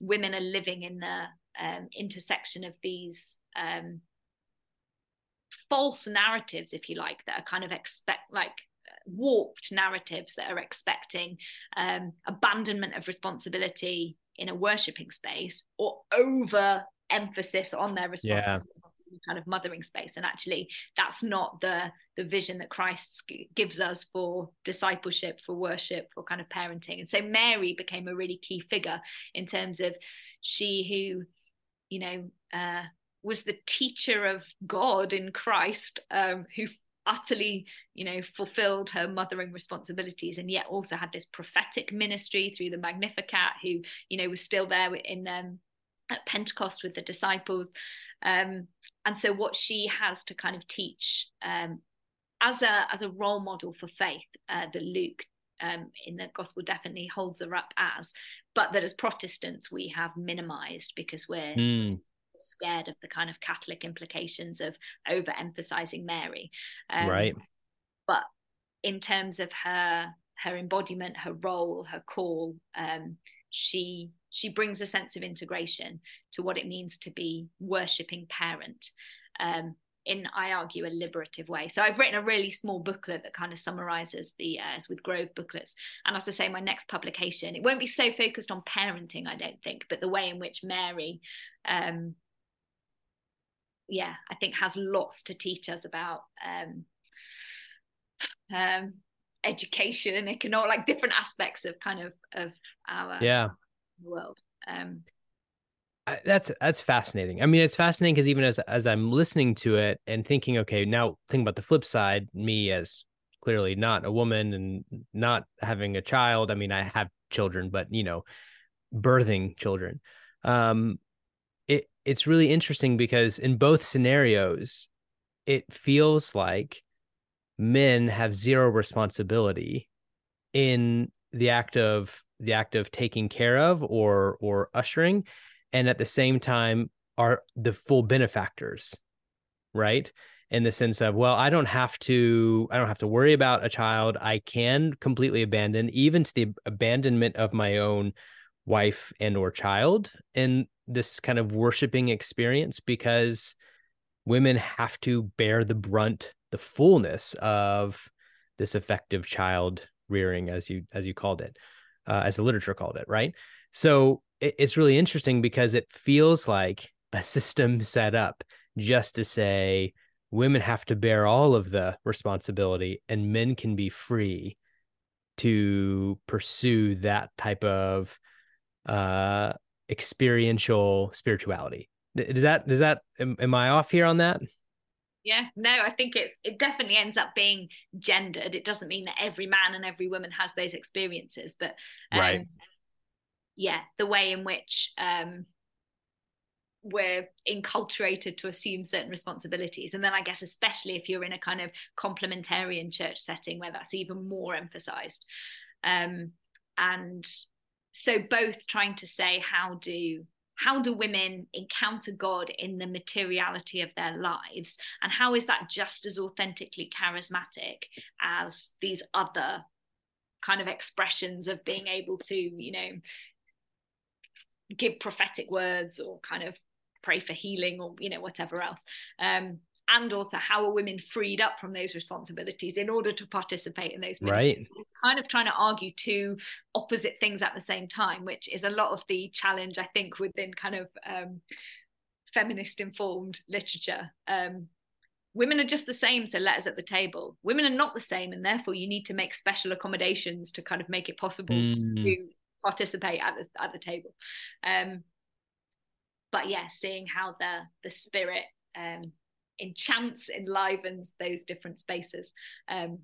women are living in the um, intersection of these um, false narratives, if you like, that are kind of expect like warped narratives that are expecting um, abandonment of responsibility in a worshipping space or over emphasis on their responsibility yeah. kind of mothering space and actually that's not the the vision that christ gives us for discipleship for worship for kind of parenting and so mary became a really key figure in terms of she who you know uh, was the teacher of God in Christ, um, who utterly, you know, fulfilled her mothering responsibilities, and yet also had this prophetic ministry through the Magnificat, who, you know, was still there in um, at Pentecost with the disciples. Um, and so, what she has to kind of teach um, as a as a role model for faith, uh, that Luke um, in the gospel definitely holds her up as, but that as Protestants we have minimized because we're mm scared of the kind of Catholic implications of overemphasizing Mary. Um, right. But in terms of her her embodiment, her role, her call, um, she she brings a sense of integration to what it means to be worshipping parent. Um, in I argue a liberative way. So I've written a really small booklet that kind of summarizes the uh, as with Grove booklets. And as I say, my next publication it won't be so focused on parenting, I don't think, but the way in which Mary um, yeah, I think has lots to teach us about um, um, education, economic, like different aspects of kind of of our yeah world. Um, that's that's fascinating. I mean, it's fascinating because even as as I'm listening to it and thinking, okay, now think about the flip side, me as clearly not a woman and not having a child. I mean, I have children, but you know, birthing children. Um, it's really interesting because in both scenarios, it feels like men have zero responsibility in the act of the act of taking care of or or ushering and at the same time are the full benefactors right? In the sense of well i don't have to i don't have to worry about a child. I can completely abandon even to the abandonment of my own wife and or child in this kind of worshiping experience because women have to bear the brunt the fullness of this effective child rearing as you as you called it uh, as the literature called it right? So it, it's really interesting because it feels like a system set up just to say women have to bear all of the responsibility and men can be free to pursue that type of uh experiential spirituality. Does that does that am, am i off here on that? Yeah no i think it's it definitely ends up being gendered. It doesn't mean that every man and every woman has those experiences but um, right yeah the way in which um we're enculturated to assume certain responsibilities. And then i guess especially if you're in a kind of complementarian church setting where that's even more emphasized. Um and so both trying to say how do how do women encounter God in the materiality of their lives? And how is that just as authentically charismatic as these other kind of expressions of being able to, you know, give prophetic words or kind of pray for healing or, you know, whatever else? Um, and also how are women freed up from those responsibilities in order to participate in those ministries. Right. Kind of trying to argue two opposite things at the same time, which is a lot of the challenge, I think, within kind of um, feminist informed literature. Um, women are just the same, so let us at the table. Women are not the same, and therefore you need to make special accommodations to kind of make it possible mm. to participate at the at the table. Um, but yeah, seeing how the the spirit um, enchants, enlivens those different spaces um,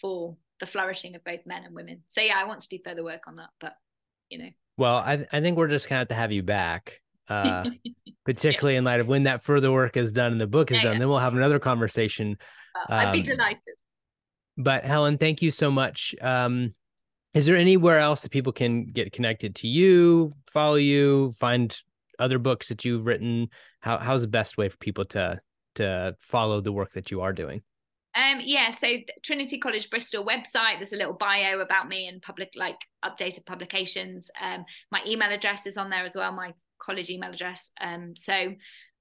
for the flourishing of both men and women. So yeah, I want to do further work on that, but you know. Well, I I think we're just gonna have to have you back. Uh, particularly yeah. in light of when that further work is done and the book is yeah, done, yeah. then we'll have another conversation. Uh, I'd be um, delighted. But Helen, thank you so much. Um, is there anywhere else that people can get connected to you, follow you, find other books that you've written? How how's the best way for people to to follow the work that you are doing? Um, yeah, so Trinity College Bristol website, there's a little bio about me and public, like updated publications. Um, my email address is on there as well, my college email address. Um, so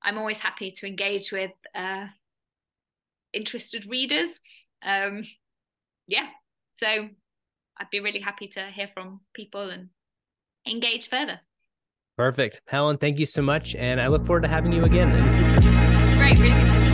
I'm always happy to engage with uh, interested readers. Um, yeah, so I'd be really happy to hear from people and engage further. Perfect. Helen, thank you so much. And I look forward to having you again in the future. Really